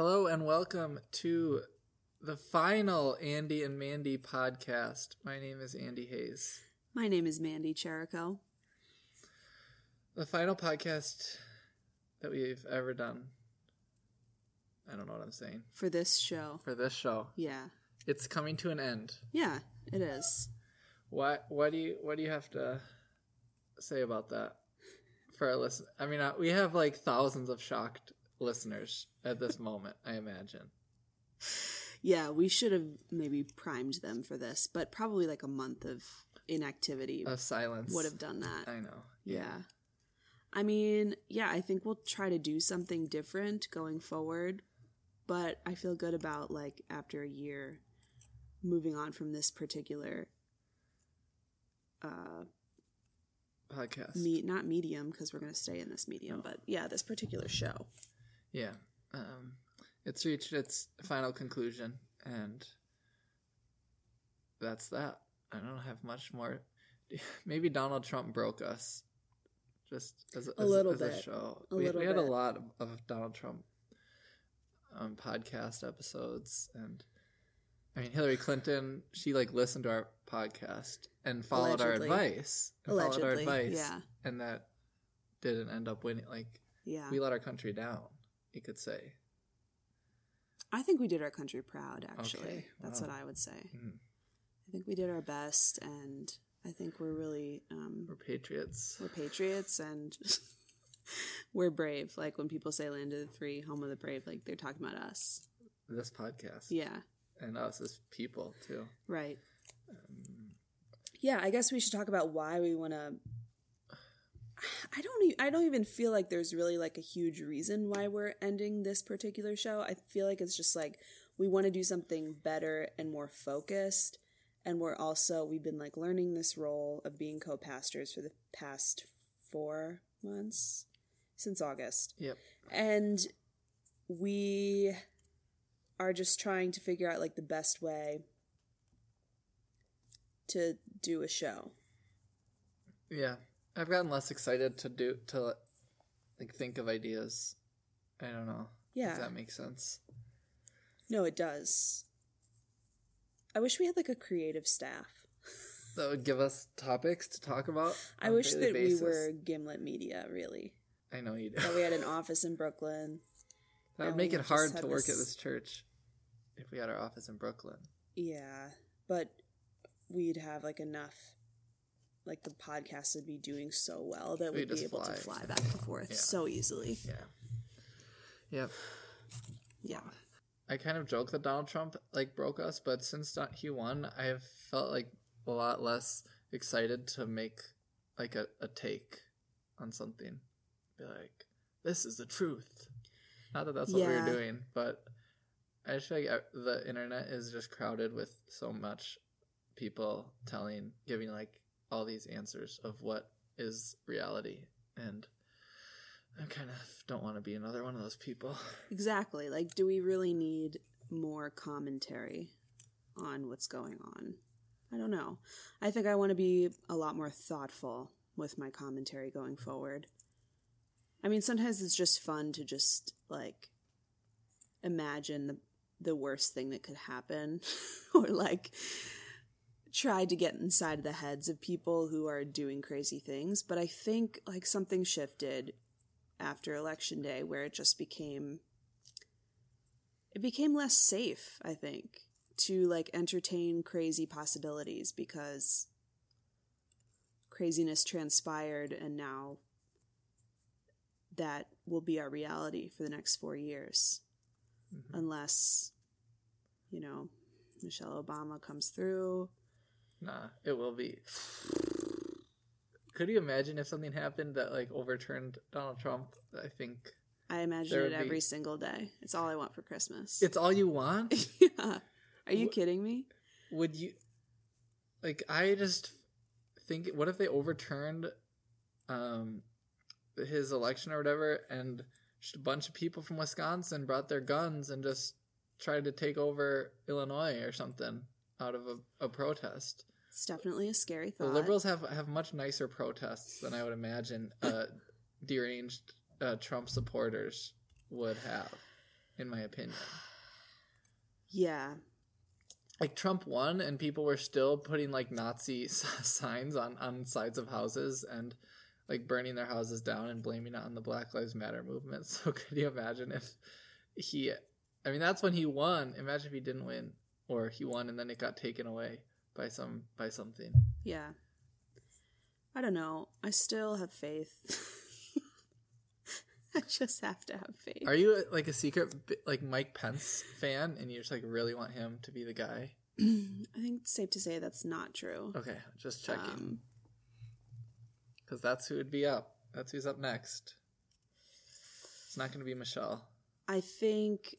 Hello and welcome to the final Andy and Mandi podcast. My name is Andy Hayes. My name is Mandi Cherico. The final podcast that we've ever done. I don't know what I'm saying. For this show. For this show. Yeah. It's coming to an end. Yeah, it is. What what do you what do you have to say about that for our listen? I mean, uh, we have like thousands of shocked listeners at this moment, I imagine. Yeah, we should have maybe primed them for this, but probably like a month of inactivity Of silence. would have done that. I know. Yeah. I mean, yeah, I think we'll try to do something different going forward, but I feel good about like after a year moving on from this particular uh Podcast. meet not medium because we're going to stay in this medium, Oh. but yeah, this particular show. Yeah. Um, it's reached its final conclusion, and that's that. I don't have much more. Maybe Donald Trump broke us. Just as a, A as little as a bit. show. A we, we had a lot of, of Donald Trump um, podcast episodes, and I mean Hillary Clinton. She like listened to our podcast and followed Allegedly. our advice. And followed our advice, yeah. and that didn't end up winning. Like Yeah. we let our country down. You could say. I think we did our country proud, actually. Okay, That's wow. what I would say. Mhm. I think we did our best, and I think we're really um, We're patriots. we're patriots and we're brave. Like when people say "land of the free, home of the brave," like they're talking about us. This podcast. Yeah, And us as people, too. right. Um, Yeah, I guess we should talk about why we want to. I don't. E- I don't even feel like there's really like a huge reason why we're ending this particular show. I feel like it's just like we want to do something better and more focused, and we're also we've been like learning this role of being co-pastors for the past four months since August, yep. and we are just trying to figure out like the best way to do a show. Yeah. I've gotten less excited to do, to like think of ideas. I don't know. Yeah. If that makes sense. No, it does. I wish we had like a creative staff. That would give us topics to talk about. I wish that basis. we were Gimlet Media, really. I know you do. That we had an office in Brooklyn. That would make it hard to work this- at this church if we had our office in Brooklyn. Yeah, but we'd have like enough. Like the podcast would be doing so well that We'd be able to fly. fly back and forth Yeah. so easily. Yeah. Yep. Yeah. I kind of joke that Donald Trump like broke us, but since he won, I have felt like a lot less excited to make like a, a take on something. Be like, this is the truth. Not that that's what we Yeah. were doing, but I just feel like uh, the internet is just crowded with so much people telling, giving like all these answers of what is reality, and I kind of don't want to be another one of those people. Exactly. Like, do we really need more commentary on what's going on? I don't know. I think I want to be a lot more thoughtful with my commentary going forward. I mean, sometimes it's just fun to just like imagine the the worst thing that could happen or like try to get inside the heads of people who are doing crazy things, but I think like something shifted after election day where it just became it became less safe i think to like entertain crazy possibilities because craziness transpired and now that will be our reality for the next 4 years. Mm-hmm. Unless you know Michelle Obama comes through Nah, it will be. Could you imagine if something happened that like overturned Donald Trump? I think I imagine it would be- every single day it's all I want for Christmas it's all you want. yeah are you Wh- kidding me Would you like? I just think, what if they overturned um his election or whatever, and just a bunch of people from Wisconsin brought their guns and just tried to take over Illinois or something out of a, a protest. It's definitely a scary thought. The liberals have have much nicer protests than I would imagine uh, deranged uh, Trump supporters would have. in my opinion. Yeah. Like Trump won, and people were still putting like Nazi signs on on sides of houses and like burning their houses down and blaming it on the Black Lives Matter movement. So could you imagine if he? I mean, that's when he won. Imagine if he didn't win, or he won and then it got taken away by some by something. Yeah. I don't know. I still have faith. I just have to have faith. Are you like a secret like Mike Pence fan, and you just like really want him to be the guy? I think it's safe to say that's not true. Okay, just checking Um, because that's who would be up. That's who's up next. It's not going to be Michelle. I think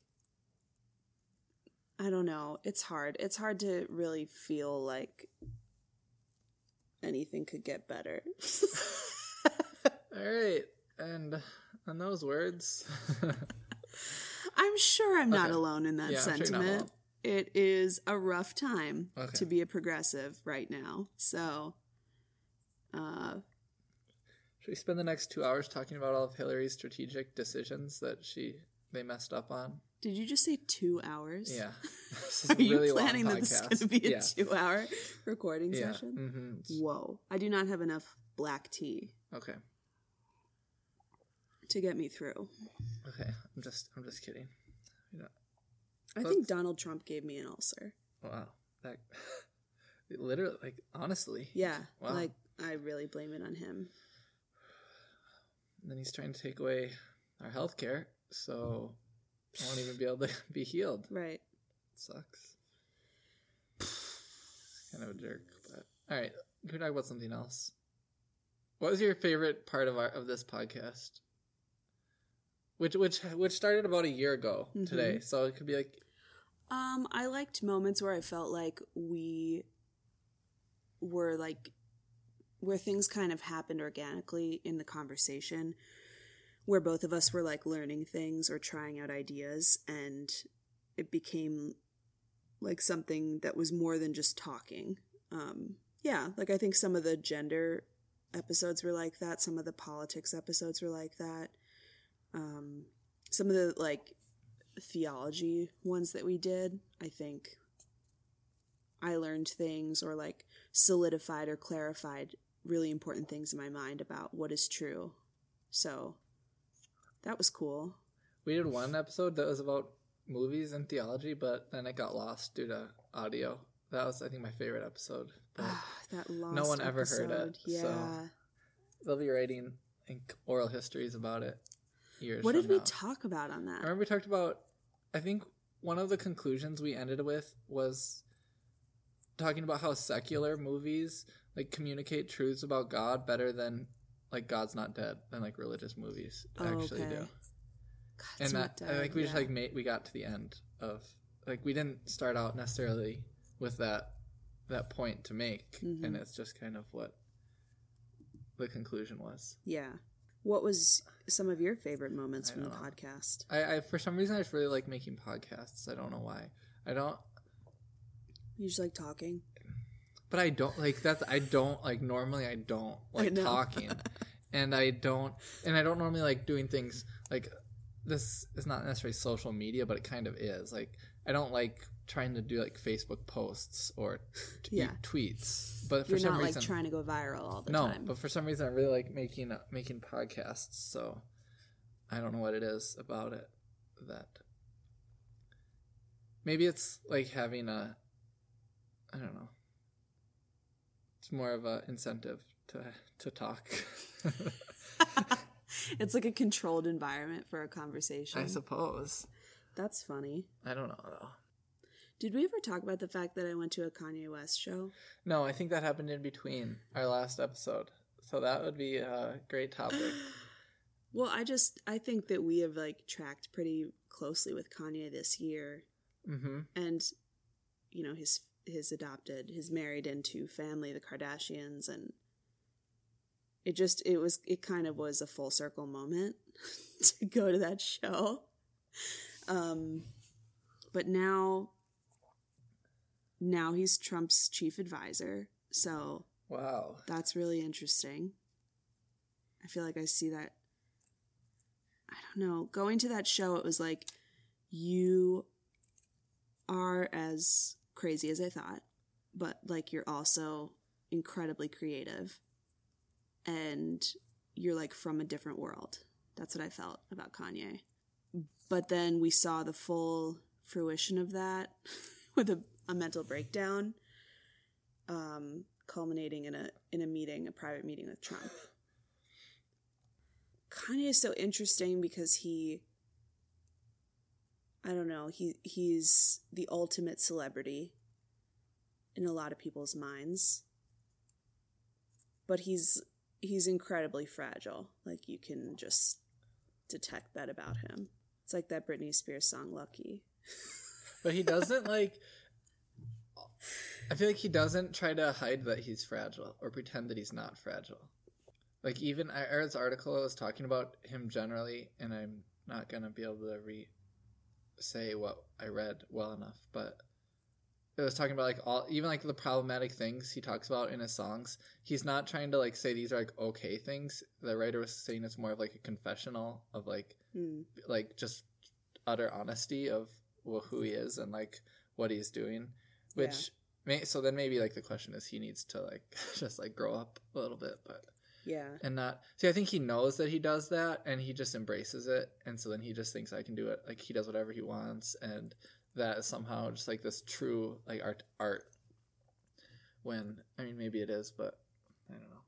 I don't know. It's hard. It's hard to really feel like anything could get better. All right, and on those words, I'm sure I'm not alone in that Yeah, I'm sure sentiment. it is a rough time Okay. to be a progressive right now. So uh should we spend the next two hours talking about all of Hillary's strategic decisions that she they messed up on? Did you just say two hours? Yeah, Are you really long planning that this is going to be a yeah. two hour recording Yeah. session? hmm Whoa. I do not have enough black tea Okay. to get me through. Okay. I'm just I'm just kidding. I Let's- think Donald Trump gave me an ulcer. Wow. That literally like honestly. Yeah. Wow. Like, I really blame it on him. And then he's trying to take away our health care, so I won't even be able to be healed. Right. sucks. kind of a jerk, but all right. Can we talk about something else? What was your favorite part of our of this podcast? Which which which started about a year ago today, so it could be like Um, I liked moments where I felt like we were like where things kind of happened organically in the conversation where both of us were like learning things or trying out ideas and it became like something that was more than just talking. Um yeah, like I think some of the gender episodes were like that, some of the politics episodes were like that. Um some of the like theology ones that we did, I think I learned things or like solidified or clarified really important things in my mind about what is true. So that was cool. we did one episode that was about movies and theology, but then it got lost due to audio. That was I think my favorite episode. But ah, that lost No one ever heard it. Yeah. so- they'll be writing like, oral histories about it years. what did we now. talk about on that? I remember we talked about. I think one of the conclusions we ended with was talking about how secular movies like communicate truths about God better than like God's not dead than like religious movies Oh, actually okay. do. God's and not that I think we just like made we got to the end of like we didn't start out necessarily with that that point to make, Mhm. and it's just kind of what the conclusion was. Yeah. What was some of your favorite moments I from the know. podcast? I, I for some reason I just really like making podcasts. I don't know why. I don't You just like talking? But I don't like that's I don't like normally I don't like know. talking. and I don't and I don't normally like doing things like this is not necessarily social media, but it kind of is. Like I don't like trying to do like Facebook posts or t- Yeah. tweets. But for You're some not reason like trying to go viral all the No, time. No, but for some reason I really like making uh, making podcasts, so I don't know what it is about it that maybe it's like having a I don't know. It's more of a incentive to to talk. it's like a controlled environment for a conversation. I suppose. That's funny. I don't know though. Did we ever talk about the fact that I went to a Kanye West show? No, I think that happened in between our last episode. So that would be a great topic. Well, I just I think that we have like tracked pretty closely with Kanye this year, mhm. and you know his his adopted his married into family, the Kardashians, and it just it was it kind of was a full circle moment to go to that show. Um, but now now he's Trump's chief advisor, so Wow. that's really interesting. I feel like I see that. I don't know. Going to that show, it was like you are as crazy as I thought, but like you're also incredibly creative and you're like from a different world. That's what I felt about Kanye. But then we saw the full fruition of that with a, a mental breakdown, um, culminating in a in a meeting, a private meeting with Trump. Kanye is so interesting because he I don't know, he he's the ultimate celebrity in a lot of people's minds. But he's he's incredibly fragile. Like you can just detect that about him. It's like that Britney Spears song Lucky. But he doesn't like. I feel like he doesn't try to hide that he's fragile or pretend that he's not fragile. Like even I read this article I was talking about him generally, and I'm not gonna be able to re say what I read well enough, but it was talking about like all even like the problematic things he talks about in his songs. He's not trying to like say these are like okay things. The writer was saying it's more of like a confessional of like Hmm. like just utter honesty of well, who he is and like what he's doing which may, so then maybe like the question is he needs to like just like grow up a little bit but Yeah. and not see i think he knows that he does that and he just embraces it and so then he just thinks i can do it like he does whatever he wants and that is somehow just like this true like art art when i mean maybe it is but i don't know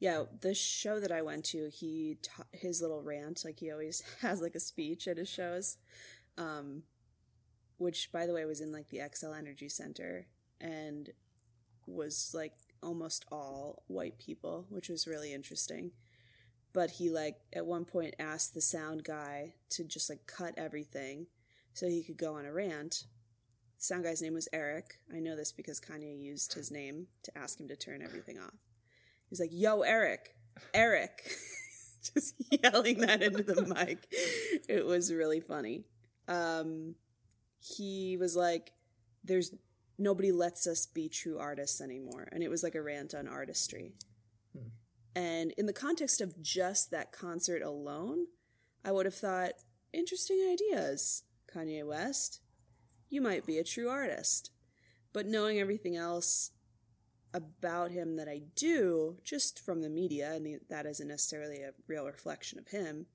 Yeah, the show that I went to, he taught his little rant, like he always has like a speech at his shows, um, which by the way was in like the Xcel Energy Center and was like almost all white people, which was really interesting. But he like at one point asked the sound guy to just like cut everything so he could go on a rant. The sound guy's name was Eric. I know this because Kanye used his name to ask him to turn everything off. He's like, "Yo, Eric, Eric," just yelling that into the mic. It was really funny. Um, he was like, "There's nobody lets us be true artists anymore," and it was like a rant on artistry. Hmm. And in the context of just that concert alone, I would have thought, interesting ideas, Kanye West. You might be a true artist. But knowing everything else about him that I do, just from the media, and the, that isn't necessarily a real reflection of him,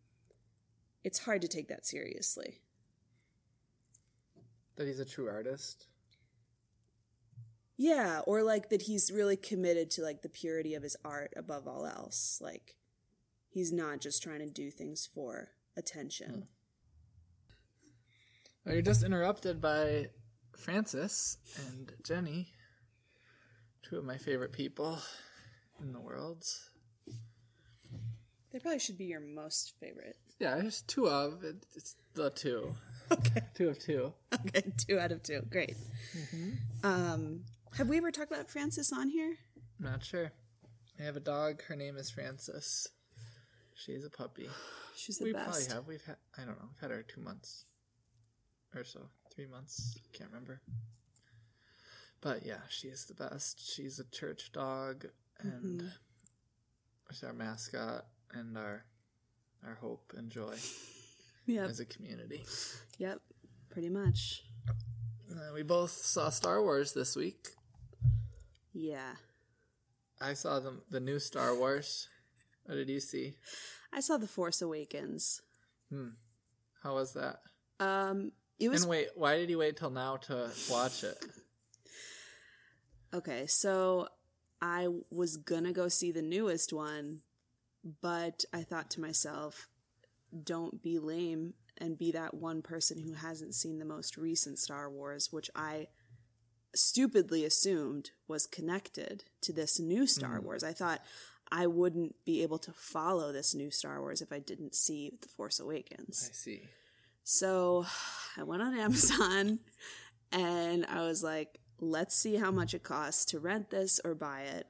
it's hard to take that seriously. that he's a true artist Yeah, or like that he's really committed to like the purity of his art above all else. Like he's not just trying to do things for attention. Hmm. Well, you're just interrupted by Francis and Jenny, two of my favorite people in the world. They probably should be your most favorite. Yeah, there's two of it- it's the two, Okay. two of two. Okay, two out of two. Great. Um, have we ever talked about Francis on here? I'm not sure. I have a dog. Her name is Francis. She's a puppy. She's the we best. probably have. We've had. I don't know. We've had her two months or so, three months. Can't remember. But yeah, she is the best. She's a church dog, and Mhm. she's our mascot and our our hope and joy Yep. as a community. Yep. Pretty much. Uh, we both saw Star Wars this week. Yeah. I saw the the new Star Wars. What did you see? I saw The Force Awakens. Hmm. How was that? Um, it was And wait, why did you wait till now to watch it? okay. So I was gonna go see the newest one, but I thought to myself, "Don't be lame and be that one person who hasn't seen the most recent Star Wars," which I stupidly assumed was connected to this new Star Hmm. Wars. I thought I wouldn't be able to follow this new Star Wars if I didn't see The Force Awakens. I see. So I went on Amazon and I was like, let's see how much it costs to rent this or buy it.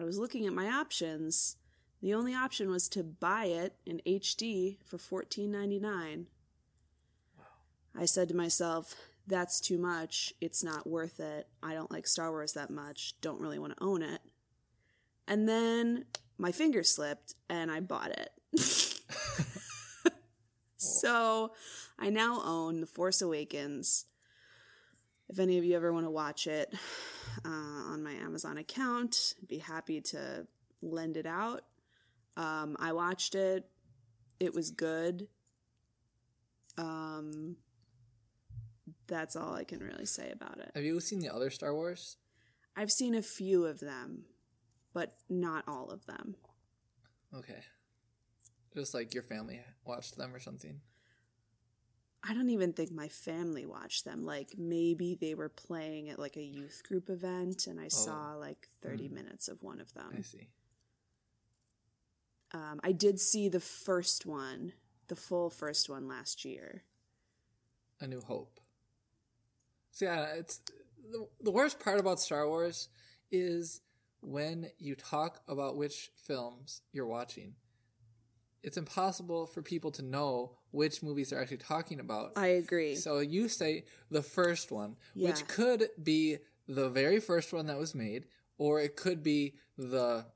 I was looking at my options. The only option was to buy it in HD for $14.99. I said to myself, that's too much. It's not worth it. I don't like Star Wars that much. Don't really want to own it. And then my finger slipped and I bought it. So I now own The Force Awakens. If any of you ever want to watch it uh, on my Amazon account, I'd be happy to lend it out. Um, I watched it. It was good. Um, that's all I can really say about it. Have you seen the other Star Wars? I've seen a few of them, but not all of them. Okay. Just like your family watched them or something. I don't even think my family watched them. Like maybe they were playing at like a youth group event and I saw like 30 Mm. minutes of one of them. I see. Um, I did see the first one, the full first one last year. A New Hope. So yeah, it's the, the worst part about Star Wars is when you talk about which films you're watching. It's impossible for people to know which movies they're actually talking about. I agree. So you say the first one, Yeah. which could be the very first one that was made, or it could be the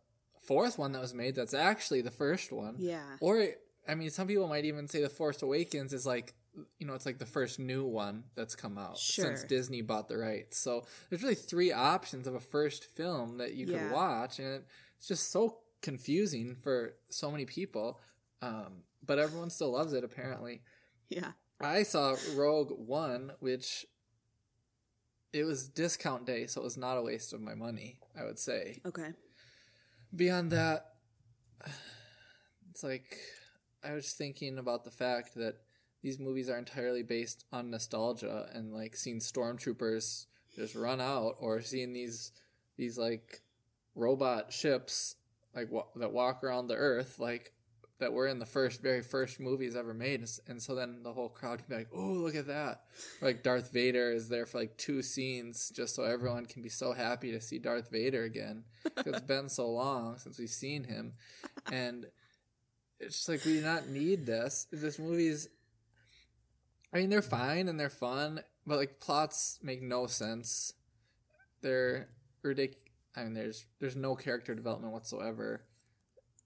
fourth one that was made that's actually the first one. yeah. Or, it- I mean, some people might even say The Force Awakens is like, you know, it's like the first new one that's come out since Disney bought the rights. So there's really three options of a first film that you Yeah. could watch, and it's just so confusing for so many people. Um, but everyone still loves it, apparently. Yeah. I saw Rogue One, which it was discount day, so it was not a waste of my money, I would say. Okay. Beyond that, it's like I was thinking about the fact that these movies are entirely based on nostalgia and like seeing stormtroopers just run out or seeing these these like robot ships like wa- that walk around the earth like that were in the first very first movies ever made. And so then the whole crowd can be like oh look at that. Or, like darth vader is there for like two scenes just so everyone can be so happy to see darth vader again. It's been so long since we've seen him. And it's just like we do not need this. This movie's i mean they're fine and they're fun but like plots make no sense. They're ridiculous i mean there's there's no character development whatsoever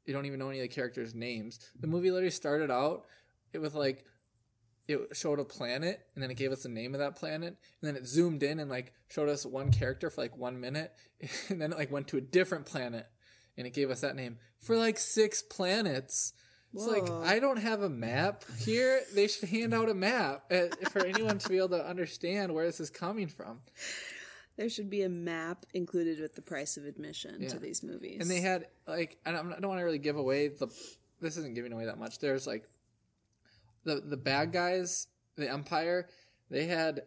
you don't even know any of the characters names. The movie literally started out it with like it showed a planet and then it gave us the name of that planet and then it zoomed in and like showed us one character for like one minute and then it like went to a different planet and it gave us that name for like six planets. It's like i don't have a map here. They should hand out a map uh, for anyone to be able to understand where this is coming from There should be a map included with the price of admission Yeah. to these movies. and they had like and I'm- I don't want to really give away the this isn't giving away that much. There's like the the bad guys, the Empire, they had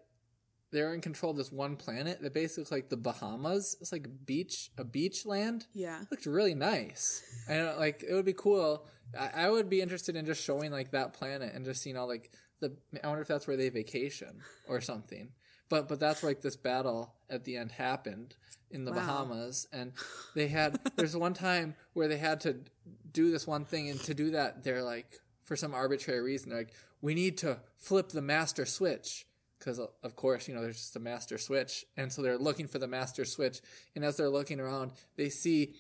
they were in control of this one planet that basically looks like the Bahamas. It's like a beach, a beach land. yeah. It looked really nice. And uh, like it would be cool. I, I would be interested in just showing like that planet and just seeing all like the. I wonder if that's where they vacation or something. But but that's where like this battle at the end happened in the Wow. Bahamas, and they had. there's one time where they had to do this one thing, and to do that, they're like for some arbitrary reason, they're like, we need to flip the master switch. Because uh, of course, you know, there's just a master switch, and so they're looking for the master switch. And as they're looking around, they see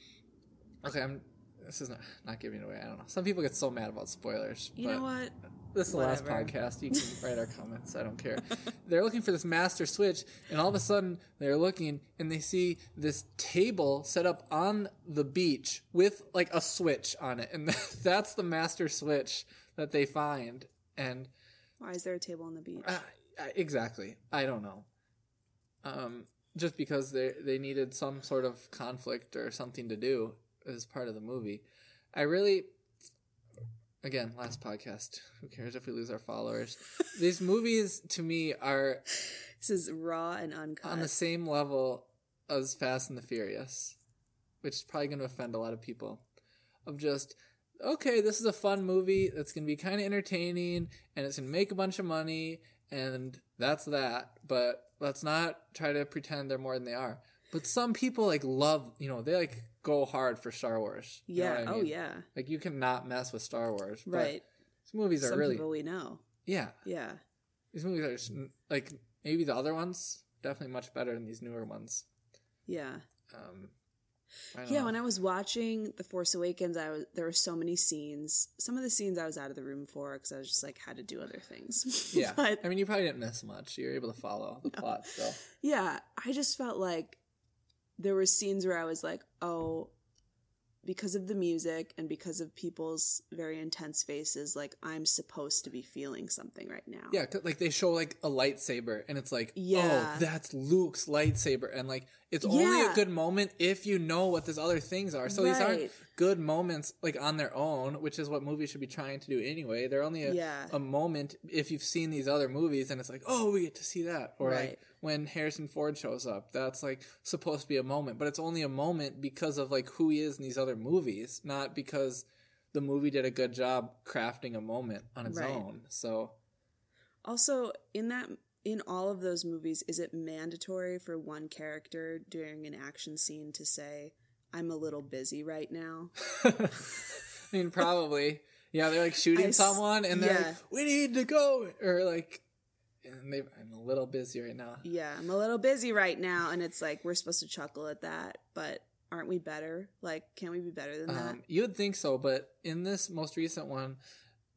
Okay, I'm. This is not, not giving it away. I don't know. Some people get so mad about spoilers. You but know what? This is the last podcast. You can write our comments. I don't care. They're looking for this master switch, and all of a sudden they're looking and they see this table set up on the beach with like a switch on it, and that's the master switch that they find. And Why is there a table on the beach? uh, uh, exactly, I don't know. Um, just because they they needed some sort of conflict or something to do as part of the movie. I really, again, last podcast. Who cares if we lose our followers? These movies to me are This is raw and uncut. on the same level as Fast and the Furious, which is probably going to offend a lot of people. Of just, okay, this is a fun movie that's going to be kind of entertaining and it's going to make a bunch of money and that's that. But let's not try to pretend they're more than they are. But some people like love, you know, they like go hard for Star Wars. You know yeah. I Oh yeah. Like you cannot mess with Star Wars. Right. These movies are Some really, people we know. yeah. Yeah. These movies are just, like maybe the other ones definitely much better than these newer ones. Yeah. Um, Yeah, know. when I was watching The Force Awakens, I was there were so many scenes. Some of the scenes I was out of the room for because I was just like had to do other things. yeah, but I mean, you probably didn't miss much. You were able to follow the plot still. yeah, I just felt like there were scenes where I was like, oh, because of the music and because of people's very intense faces, like I'm supposed to be feeling something right now. Yeah, like they show like a lightsaber, and it's like, oh, Yeah. oh, that's Luke's lightsaber, and like it's only a good moment if you know what these other things are. So these aren't good moments like on their own, which is what movies should be trying to do anyway. They're only a, Yeah. a moment if you've seen these other movies, and it's like, oh, we get to see that, or like Right. When Harrison Ford shows up, that's like supposed to be a moment, but it's only a moment because of like who he is in these other movies, not because the movie did a good job crafting a moment on its Right. own. So. Also, in that in all of those movies, is it mandatory for one character during an action scene to say, "I'm a little busy right now"? I mean, probably. Yeah, they're like shooting I someone, and they're yeah. like, "We need to go," or like, and they, I'm a little busy right now. Yeah, I'm a little busy right now, and it's like we're supposed to chuckle at that, but aren't we better? Like, can't we be better than that? Um, you would think so, but in this most recent one,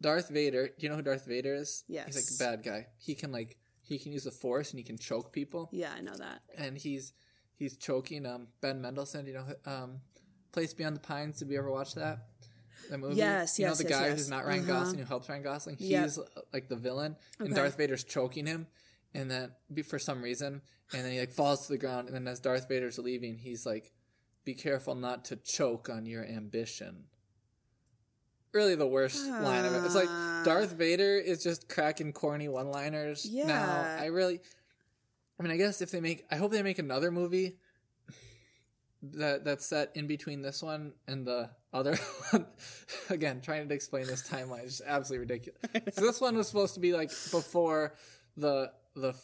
Darth Vader. Do you know who Darth Vader is? Yes. he's like a bad guy. He can like he can use the Force and he can choke people, Yeah, I know that. and he's he's choking um Ben Mendelsohn. You know um Place Beyond the Pines. Did we ever watch that? The movie. Yes, you yes, know the yes, guy yes. who's not Ryan Uh-huh. Gosling who helps Ryan Gosling. He's Yep. uh, like the villain, and Okay. Darth Vader's choking him, and then for some reason, and then he like falls to the ground, and then as Darth Vader's leaving, he's like, "Be careful not to choke on your ambition." Really, the worst line of it. It's like Ah. Darth Vader is just cracking corny one-liners. Now, Yeah. I really, I mean, I guess if they make, I hope they make another movie that that's set in between this one and the other one. Again, trying to explain this timeline is absolutely ridiculous. so this one was supposed to be like before the the f-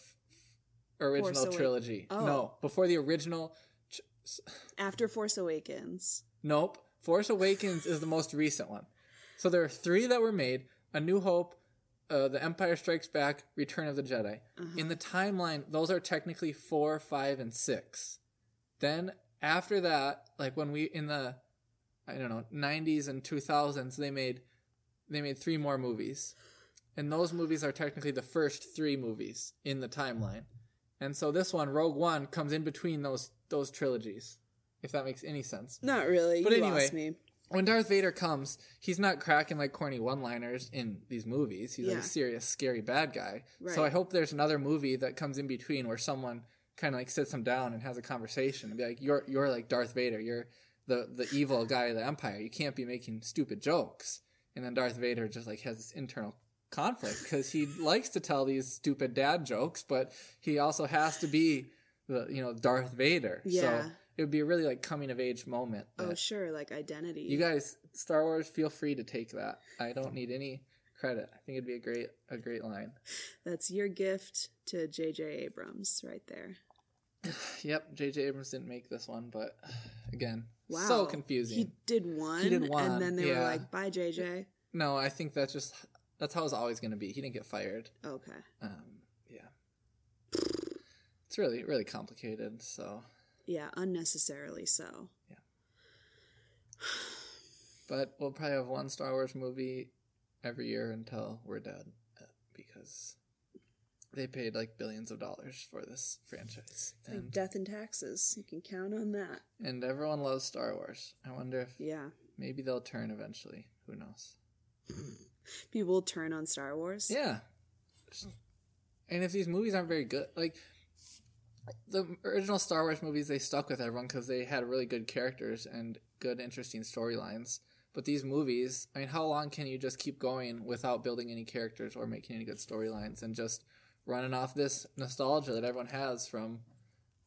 original Force Awak- trilogy. Oh. No, before the original. Ch- After Force Awakens. Nope. Force Awakens is the most recent one. So there are three that were made: A New Hope, uh, The Empire Strikes Back, Return of the Jedi. In the timeline, those are technically four, five, and six. Then after that, like when we in the, I don't know, '90s and 2000s, they made they made three more movies, and those movies are technically the first three movies in the timeline. And so this one, Rogue One, comes in between those those trilogies, if that makes any sense Not really. But you anyway, when Darth Vader comes, he's not cracking like corny one-liners in these movies. He's like a serious, scary bad guy. Right. So I hope there's another movie that comes in between where someone kind of like sits him down and has a conversation and be like, "You're you're like Darth Vader. You're the the evil guy of the Empire. You can't be making stupid jokes." And then Darth Vader just like has this internal conflict because he likes to tell these stupid dad jokes, but he also has to be the you know Darth Vader. Yeah. So it would be a really like coming of age moment. Oh, sure, like identity. you guys, Star Wars, feel free to take that. I don't need any credit. I think it'd be a great a great line. That's your gift to J.J. Abrams right there. Yep, J.J. Abrams didn't make this one, but again, Wow. so confusing. He did one. He did one, And then they were like, bye, JJ. no, I think that's just that's how it's always going to be. He didn't get fired. Okay. Um, yeah, it's really really complicated. So, Yeah, unnecessarily so. Yeah. But we'll probably have one Star Wars movie every year until we're dead, uh, because they paid like billions of dollars for this franchise, Like and death and taxes. You can count on that. and everyone loves Star Wars. I wonder if Yeah. maybe they'll turn eventually. Who knows? People will turn on Star Wars. Yeah. And if these movies aren't very good, like the original Star Wars movies, they stuck with everyone because they had really good characters and good, interesting storylines. But these movies, I mean, how long can you just keep going without building any characters or making any good storylines and just running off this nostalgia that everyone has from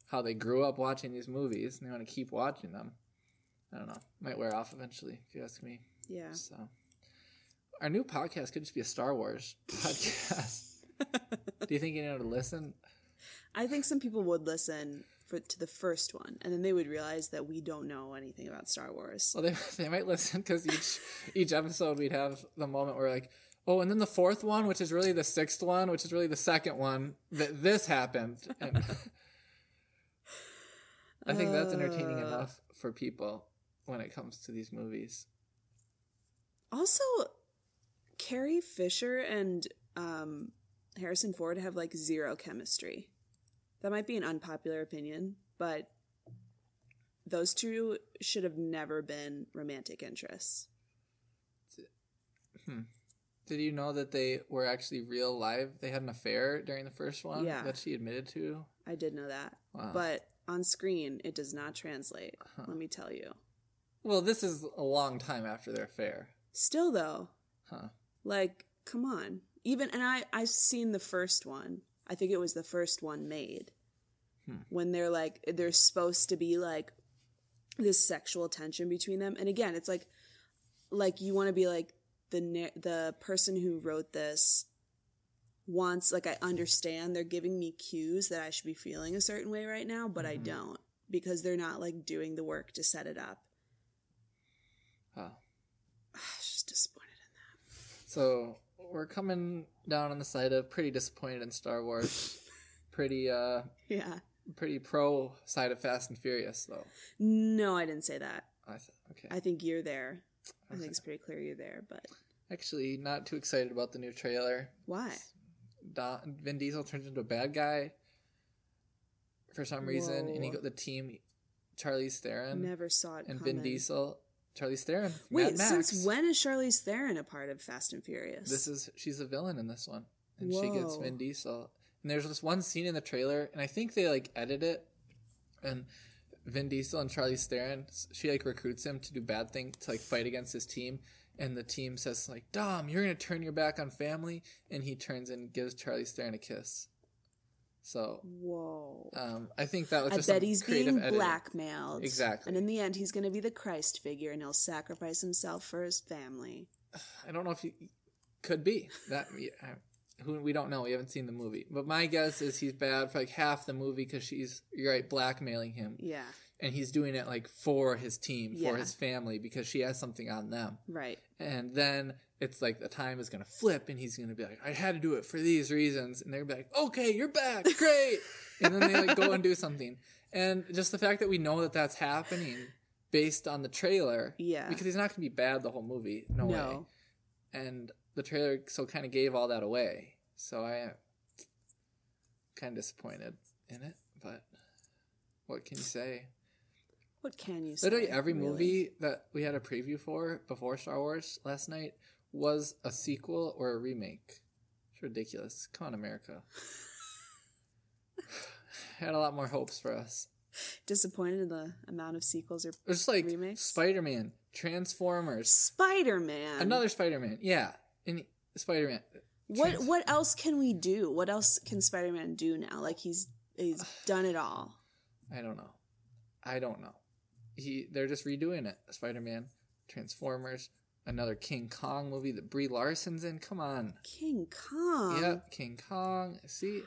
how they grew up watching these movies and they want to keep watching them? I don't know. Might wear off eventually, if you ask me. Yeah. So, our new podcast could just be a Star Wars podcast. Do you think anyone would listen? I think some people would listen for to the first one, and then they would realize that we don't know anything about Star Wars. Well, they, they might listen because each each episode we'd have the moment where like, oh, and then the fourth one, which is really the sixth one, which is really the second one, that this happened. And I think that's entertaining Uh. enough for people when it comes to these movies. Also, Carrie Fisher and um, Harrison Ford have like zero chemistry. That might be an unpopular opinion, but those two should have never been romantic interests. Did you know that they were actually real live? They had an affair during the first one Yeah. that she admitted to. I did know that. Wow. But on screen, it does not translate. Huh. Let me tell you. Well, this is a long time after their affair. Still, though, Huh. like, come on. Even, and I, I've seen the first one. I think it was the first one made. Hmm. When they're like, there's supposed to be like this sexual tension between them. And again, it's like, like you want to be like the the person who wrote this wants like I understand they're giving me cues that I should be feeling a certain way right now, but I Mhm. don't because they're not like doing the work to set it up. Oh. I was just disappointed in that. So we're coming down on the side of pretty disappointed in Star Wars. pretty uh. Yeah. pretty pro side of Fast and Furious though. No, I didn't say that. I th- okay. I think you're there. I think it's pretty clear you're there, but Actually, not too excited about the new trailer. why? Dom, Vin Diesel turns into a bad guy for some reason, and he got the team Charlize Theron Never saw it and coming. Vin Diesel. Charlize Theron. Wait, since when is Charlize Theron a part of Fast and Furious? This is she's a villain in this one, and she gets Vin Diesel. And there's this one scene in the trailer, and I think they like edit it, and Vin Diesel and Charlie Theron, she like recruits him to do bad things to like fight against his team, and the team says like, "Dom, you're gonna turn your back on family," and he turns and gives Charlie Theron a kiss. So Whoa. um, I think that was I bet he's being editing. blackmailed. Exactly. And in the end, he's going to be the Christ figure and he'll sacrifice himself for his family. I don't know if he could be that. yeah, Who we don't know. We haven't seen the movie, but my guess is he's bad for like half the movie because she's you're right blackmailing him, Yeah, and he's doing it like for his team, for Yeah. his family because she has something on them, right. and then it's like the time is gonna flip, and he's gonna be like, I had to do it for these reasons, and they're gonna be like, okay, you're back, great, and then they like go and do something, and just the fact that we know that that's happening based on the trailer, Yeah. because he's not gonna be bad the whole movie, no, way. And the trailer so kind of gave all that away. So I am kind of disappointed in it, but what can you say? What can you say? Literally every really? movie that we had a preview for before Star Wars last night was a sequel or a remake. It's ridiculous. Come on, America. had a lot more hopes for us. Disappointed in the amount of sequels or It's like Remakes? Spider Man, Transformers, Spider Man. another Spider Man. Yeah, and Spider Man. What what else can we do? What else can Spider Man do now? Like he's he's done it all. I don't know. I don't know. He they're just redoing it. Spider Man, Transformers, another King Kong movie that Brie Larson's in. Come on. King Kong. yeah, King Kong. See,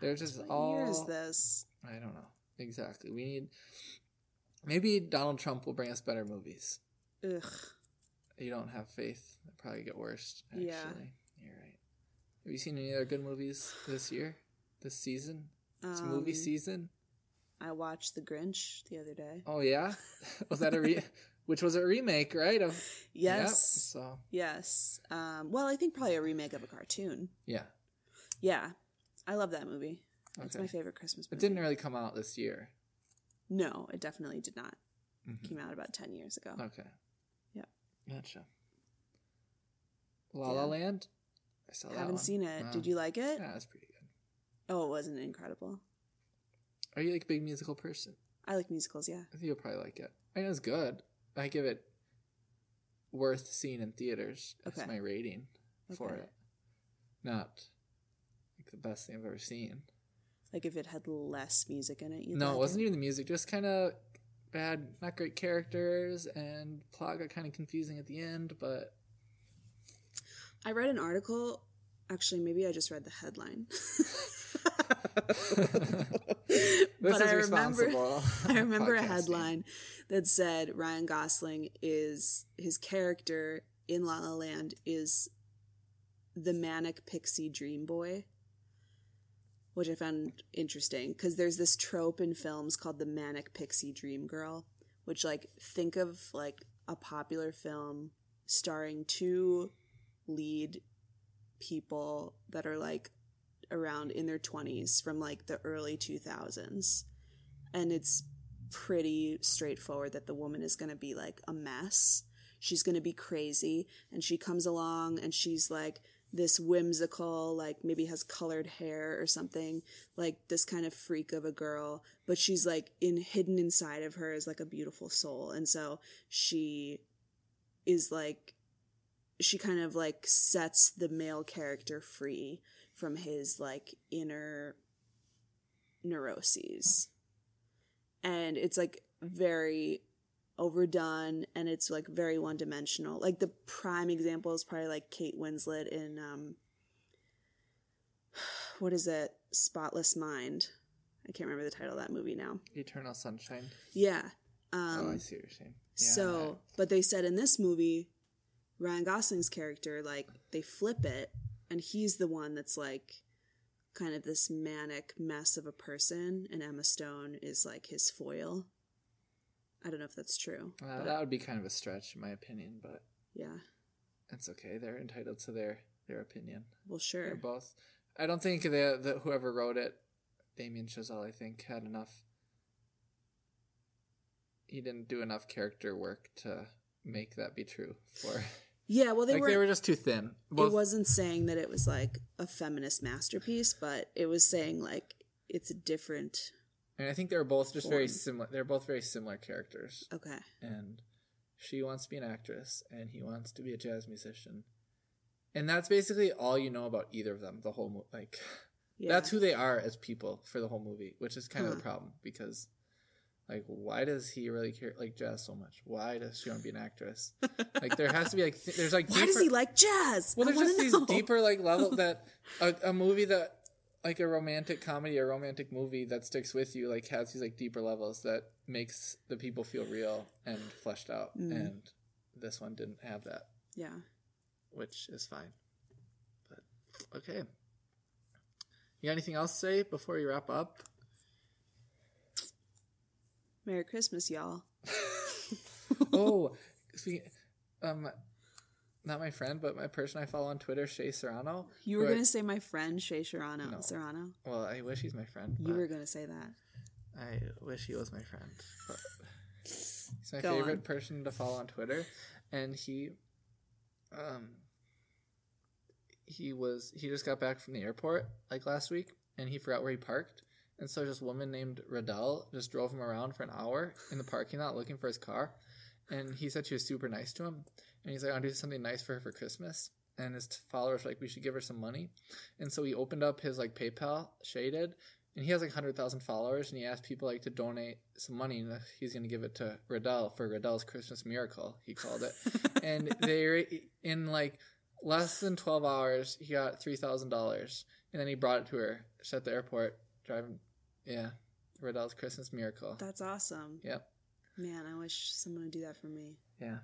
they're just What all. year is this? I don't know exactly. We need. Maybe Donald Trump will bring us better movies. Ugh. You don't have faith. They'll probably get worse. Actually, Yeah. you're right. Have you seen any other good movies this year, this season? It's movie Um, season. I watched The Grinch the other day. Oh yeah, was that a re? Which was a remake, right? Of Yes. so Yes. Um, well, I think probably a remake of a cartoon. yeah, Yeah. I love that movie. It's Okay. my favorite Christmas movie. it didn't really come out this year. No, it definitely did not. Mhm. Came out about 10 years ago. Okay. Yep. Gotcha. La La Yeah. Land. I saw that Haven't one. seen it. Wow. Did mm. you like it? Yeah, that's pretty good. Oh, it wasn't incredible. Are you like a big musical person? I like musicals, yeah. I think you'll probably like it. I know it's good. I give it worth seeing in theaters. That's Okay. my rating for Okay. it. Not like the best thing I've ever seen. Like if it had less music in it, you no, it wasn't even the music. Just kind of bad, not great characters, and plot got kind of confusing at the end. But I read an article. Actually, maybe I just read the headline. But I remember- I remember a headline that said Ryan Gosling is his character in La La Land is the manic pixie dream boy, which I found interesting because there's this trope in films called the manic pixie dream girl, which like think of like a popular film starring two lead people that are like around in their 20s from like the early 2000s and it's pretty straightforward that the woman is going to be like a mess. She's going to be crazy and she comes along and she's like this whimsical like maybe has colored hair or something like this kind of freak of a girl but she's like in hidden inside of her is like a beautiful soul. And so she is like she kind of like sets the male character free from his like inner neuroses. And it's like very overdone and it's like very one dimensional. Like the prime example is probably like Kate Winslet in um what is it? Spotless Mind. I can't remember the title of that movie now. Eternal Sunshine. Yeah. oh, I Um see what you're saying. so but they said in this movie Ryan Gosling's character like they flip it and he's the one that's like kind of this manic mess of a person and Emma Stone is like his foil. I don't know if that's true. Uh, that would be kind of a stretch, in my opinion, but yeah. it's okay. They're entitled to their their opinion. Well, They're sure. both. I don't think the, the whoever wrote it, Damien Chazelle, I think, had enough. He didn't do enough character work to make that be true. For Yeah, well, they like were. they were just too thin. Both, it wasn't saying that it was like a feminist masterpiece, but it was saying like it's a different. And I think they're both just very similar. They're both very similar characters. Okay. and she wants to be an actress and he wants to be a jazz musician and that's basically all you know about either of them the whole mo- like Yeah. that's who they are as people for the whole movie which is kind of Huh. the problem because like why does he really care like jazz so much why does she want to be an actress like there has to be like th- there's like Why deeper, does he like jazz? well there's just these deeper like level that a, a movie that like a romantic comedy or romantic movie that sticks with you like has these like deeper levels that makes the people feel real and fleshed out Mm. and this one didn't have that Yeah. which is fine but okay you got anything else to say before we wrap up Merry Christmas, y'all. oh speaking, um not my friend but my person i follow on twitter Shea Serrano You were gonna say my friend Shea Serrano. No. Serrano. well i wish he's my friend You were gonna say that. I wish he was my friend. But he's my Go favorite on. person to follow on Twitter, and he, um, he was he just got back from the airport like last week, and he forgot where he parked, and so this woman named Radel just drove him around for an hour in the parking lot looking for his car, and he said she was super nice to him, and he's like, "I'll do something nice for her for Christmas." And his followers were like, we should give her some money, and so he opened up his like PayPal, shaded, and he has like 100,000 followers and he asked people like to donate some money and he's going to give it to Riddell for Riddell's Christmas miracle he called it and they in like less than 12 hours he got $3,000 and then he brought it to her just at the airport driving yeah Riddell's Christmas miracle That's awesome. yep Man, I wish someone would do that for me. yeah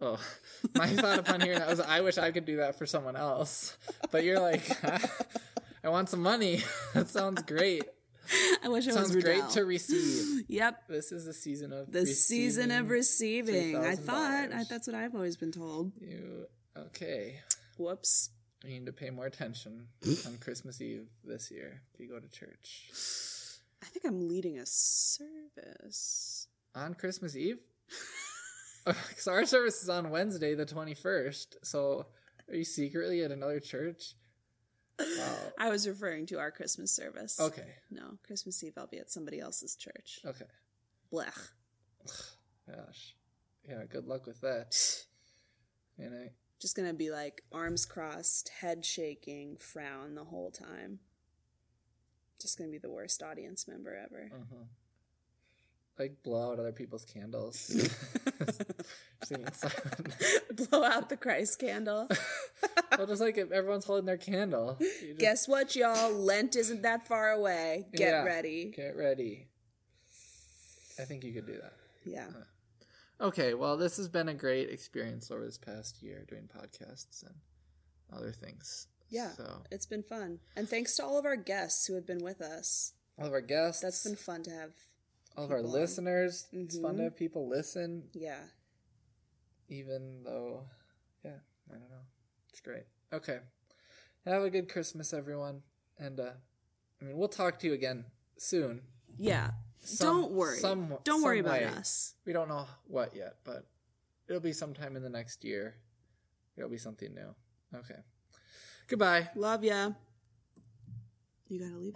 oh my thought upon hearing that was I wish I could do that for someone else but you're like I want some money that sounds great I wish it sounds was great to receive Yep. This is the season of The season of receiving receiving. I thought I, that's what I've always been told. you. Okay, Whoops. I need to pay more attention on Christmas Eve this year if you go to church I think I'm leading a service. on Christmas Eve. Because our service is on Wednesday, the twenty first. So, are you secretly at another church? Wow. I was referring to our Christmas service. Okay. No, Christmas Eve I'll be at somebody else's church. Okay. Blech. Gosh. Yeah. Good luck with that. And I, Just gonna be like arms crossed, head shaking, frown the whole time. Just gonna be the worst audience member ever. uh like blow out other people's candles. Blow out the Christ candle. well, just like if everyone's holding their candle. just Guess what, y'all? Lent isn't that far away. Get Yeah. ready. Get ready. I think you could do that. Yeah. Okay, well, this has been a great experience over this past year doing podcasts and other things. Yeah. So, It's been fun. And thanks to all of our guests who have been with us. all of our guests. That's been fun to have all of our listeners. It's fun to Mhm. have people listen, Yeah. even though, yeah, I don't know. It's great. Okay. Have a good Christmas, everyone. And, uh, I mean, we'll talk to you again soon. Yeah. Some- don't worry. some- don't worry some about us. We don't know what yet, but it'll be sometime in the next year. It'll be something new. Okay. Goodbye. Love ya. You gotta leave.